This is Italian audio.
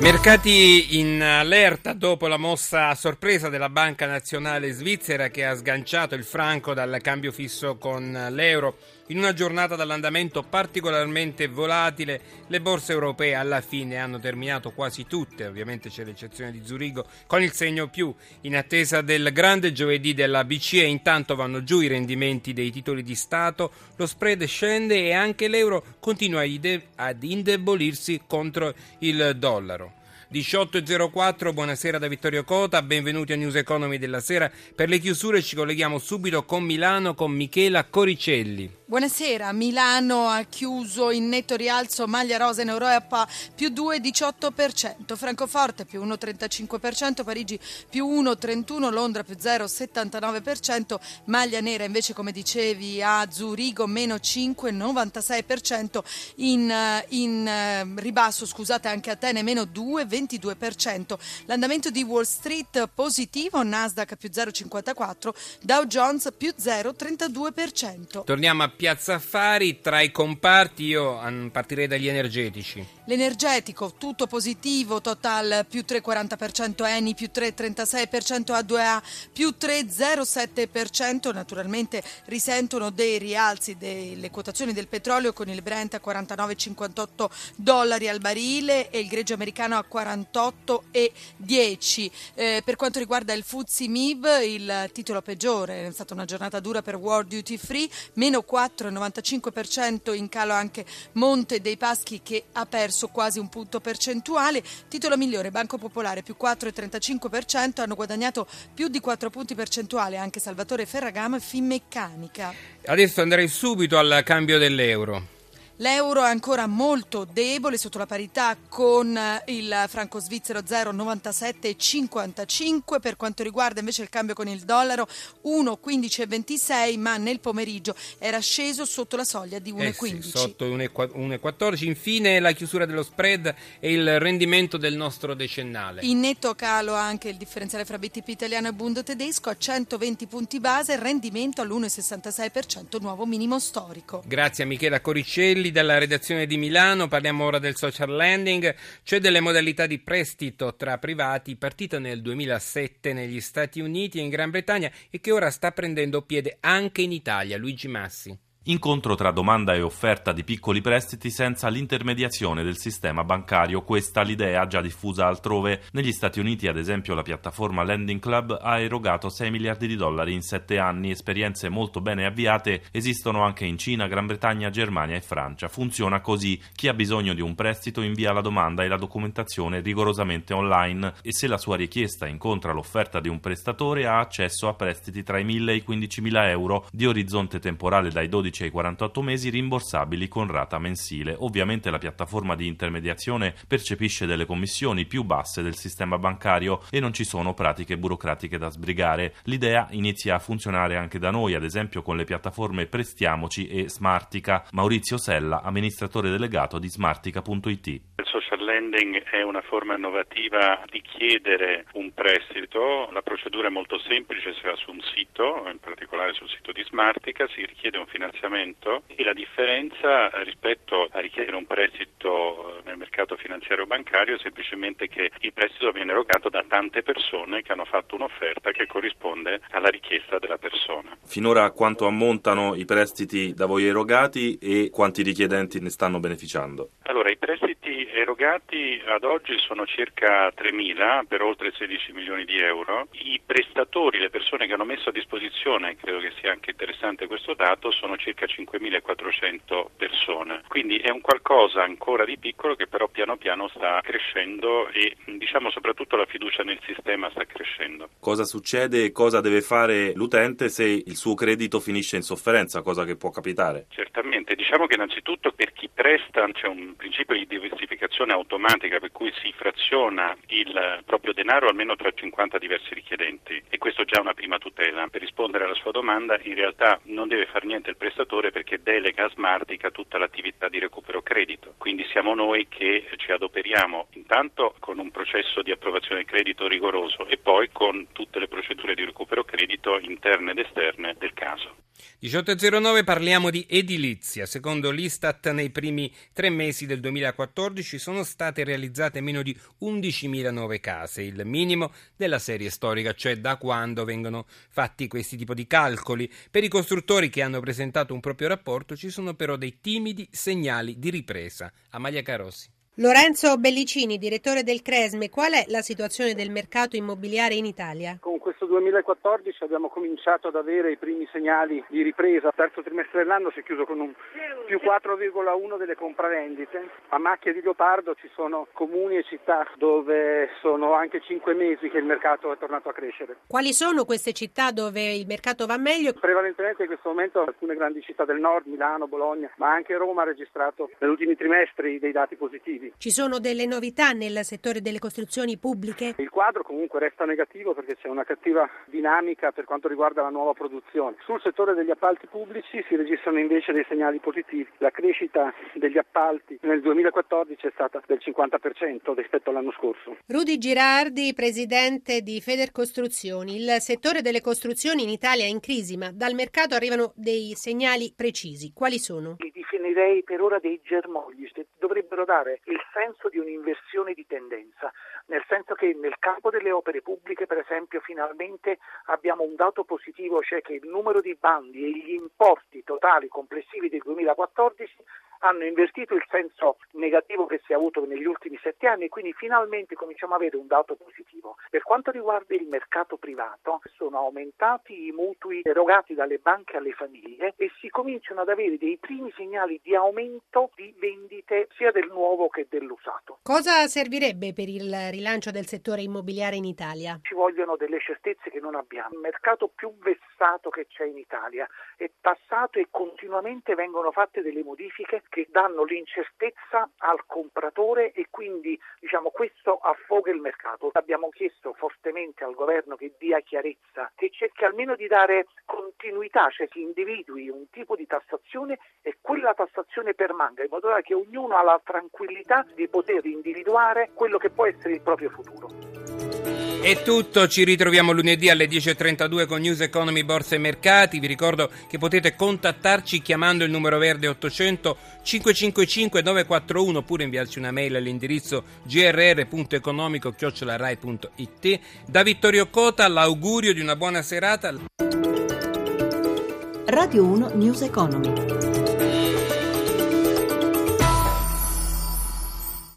Mercati in allerta dopo la mossa a sorpresa della Banca Nazionale Svizzera che ha sganciato il franco dal cambio fisso con l'euro. In una giornata dall'andamento particolarmente volatile, le borse europee alla fine hanno terminato quasi tutte, ovviamente c'è l'eccezione di Zurigo, con il segno più. In attesa del grande giovedì della BCE, intanto vanno giù i rendimenti dei titoli di Stato, lo spread scende e anche l'euro continua ad indebolirsi contro il dollaro. 18.04, buonasera da Vittorio Cota, benvenuti a News Economy della sera. Per le chiusure ci colleghiamo subito con Milano con Michela Coricelli. Buonasera, Milano ha chiuso in netto rialzo maglia rosa in Europa più 2,18%, Francoforte più 1,35%, Parigi più 1,31%, Londra più 0,79%, maglia nera invece come dicevi a Zurigo meno 5,96%, in, in eh, ribasso scusate anche Atene meno 2,22%, l'andamento di Wall Street positivo, Nasdaq più 0,54%, Dow Jones più 0,32%. Torniamo a Piazza Affari, tra i comparti io partirei dagli energetici. L'energetico, tutto positivo, Total più 3,40%, Eni più 3,36%, A2A più 3,07%, naturalmente risentono dei rialzi delle quotazioni del petrolio con il Brent a 49,58 dollari al barile e il greggio americano a 48,10. Eh, per quanto riguarda il Fuzzi MIB, il titolo peggiore, è stata una giornata dura per World Duty Free, meno 4 4,95% in calo anche Monte dei Paschi che ha perso quasi un punto percentuale. Titolo migliore Banco Popolare più 4,35%, hanno guadagnato più di 4 punti percentuali anche Salvatore Ferragamo e Finmeccanica. Adesso andrei subito al cambio dell'euro. L'euro è ancora molto debole sotto la parità con eh, il franco svizzero 0,9755 per quanto riguarda invece il cambio con il dollaro 1,1526 ma nel pomeriggio era sceso sotto la soglia di 1,15. Eh sì, sotto 1,14. Infine la chiusura dello spread e il rendimento del nostro decennale. In netto calo anche il differenziale fra BTP italiano e Bund tedesco a 120 punti base, rendimento all'1,66% nuovo minimo storico. Grazie a Michela Coricelli dalla redazione di Milano, parliamo ora del social lending, cioè delle modalità di prestito tra privati partita nel 2007 negli Stati Uniti e in Gran Bretagna e che ora sta prendendo piede anche in Italia. Luigi Massi. Incontro tra domanda e offerta di piccoli prestiti senza l'intermediazione del sistema bancario. Questa l'idea già diffusa altrove. Negli Stati Uniti, ad esempio, la piattaforma Lending Club ha erogato 6 miliardi di dollari in 7 anni. Esperienze molto bene avviate esistono anche in Cina, Gran Bretagna, Germania e Francia. Funziona così. Chi ha bisogno di un prestito invia la domanda e la documentazione rigorosamente online e se la sua richiesta incontra l'offerta di un prestatore ha accesso a prestiti tra i 1.000 e i 15.000 euro di orizzonte temporale dai 12 12 ai 48 mesi rimborsabili con rata mensile. Ovviamente la piattaforma di intermediazione percepisce delle commissioni più basse del sistema bancario e non ci sono pratiche burocratiche da sbrigare. L'idea inizia a funzionare anche da noi, ad esempio con le piattaforme Prestiamoci e Smartica. Maurizio Sella, amministratore delegato di smartica.it lending è una forma innovativa di chiedere un prestito, la procedura è molto semplice, si va su un sito, in particolare sul sito di Smartica, si richiede un finanziamento e la differenza rispetto a richiedere un prestito nel mercato finanziario bancario è semplicemente che il prestito viene erogato da tante persone che hanno fatto un'offerta che corrisponde alla richiesta della persona. Finora quanto ammontano i prestiti da voi erogati e quanti richiedenti ne stanno beneficiando? Allora, i prestiti erogati ad oggi sono circa 3.000 per oltre 16 milioni di euro. I prestatori, le persone che hanno messo a disposizione, credo che sia anche interessante questo dato, sono circa 5.400 persone. Quindi è un qualcosa ancora di piccolo che però piano piano sta crescendo e diciamo soprattutto la fiducia nel sistema sta crescendo. Cosa succede e cosa deve fare l'utente se il suo credito finisce in sofferenza, cosa che può capitare? Certamente, diciamo che innanzitutto per presta c'è un principio di diversificazione automatica per cui si fraziona il proprio denaro almeno tra 50 diversi richiedenti e questo già è una prima tutela. Per rispondere alla sua domanda, in realtà non deve fare niente il prestatore perché delega a Smartica tutta l'attività di recupero credito. Quindi siamo noi che ci adoperiamo intanto con un processo di approvazione del credito rigoroso e poi con tutte le procedure di recupero credito interne ed esterne del caso. 18.09 parliamo di edilizia. Secondo l'Istat nei primi tre mesi del 2014 sono state realizzate meno di 11.000 nuove case, il minimo della serie storica, cioè da quando vengono fatti questi tipi di calcoli. Per i costruttori che hanno presentato un proprio rapporto ci sono però dei timidi segnali di ripresa. Amalia Carossi. Lorenzo Bellicini, direttore del Cresme, qual è la situazione del mercato immobiliare in Italia? Con questo 2014 abbiamo cominciato ad avere i primi segnali di ripresa. Il terzo trimestre dell'anno si è chiuso con un più 4,1 delle compravendite. A macchia di leopardo ci sono comuni e città dove sono anche 5 mesi che il mercato è tornato a crescere. Quali sono queste città dove il mercato va meglio? Prevalentemente in questo momento alcune grandi città del nord, Milano, Bologna, ma anche Roma ha registrato negli ultimi trimestri dei dati positivi. Ci sono delle novità nel settore delle costruzioni pubbliche? Il quadro comunque resta negativo perché c'è una cattiva dinamica per quanto riguarda la nuova produzione. Sul settore degli appalti pubblici si registrano invece dei segnali positivi. La crescita degli appalti nel 2014 è stata del 50% rispetto all'anno scorso. Rudy Girardi, presidente di Federcostruzioni. Il settore delle costruzioni in Italia è in crisi, ma dal mercato arrivano dei segnali precisi. Quali sono? Definirei per ora dei germogli, dovrebbero dare il senso di un'inversione di tendenza, nel senso che nel campo delle opere pubbliche, per esempio, finalmente abbiamo un dato positivo, cioè che il numero di bandi e gli importi totali complessivi del 2014 hanno invertito il senso negativo che si è avuto negli ultimi sette anni e quindi finalmente cominciamo ad avere un dato positivo. Per quanto riguarda il mercato privato, sono aumentati i mutui erogati dalle banche alle famiglie e si cominciano ad avere dei primi segnali di aumento di vendite sia del nuovo che dell'usato. Cosa servirebbe per il rilancio del settore immobiliare in Italia? Ci vogliono delle certezze che non abbiamo. Il mercato più vessato che c'è in Italia è tassato e continuamente vengono fatte delle modifiche che danno l'incertezza al compratore e quindi diciamo, questo affoga il mercato. Abbiamo chiesto fortemente al governo che dia chiarezza, che cerchi almeno di dare continuità, cioè che individui un tipo di tassazione e quella tassazione permanga, in modo tale che ognuno ha la tranquillità di poter individuare quello che può essere il proprio futuro. È tutto, ci ritroviamo lunedì alle 10.32 con News Economy Borsa e Mercati. Vi ricordo che potete contattarci chiamando il numero verde 800 555 941 oppure inviarci una mail all'indirizzo grr.economico.it. Da Vittorio Cota l'augurio di una buona serata. Radio 1 News Economy.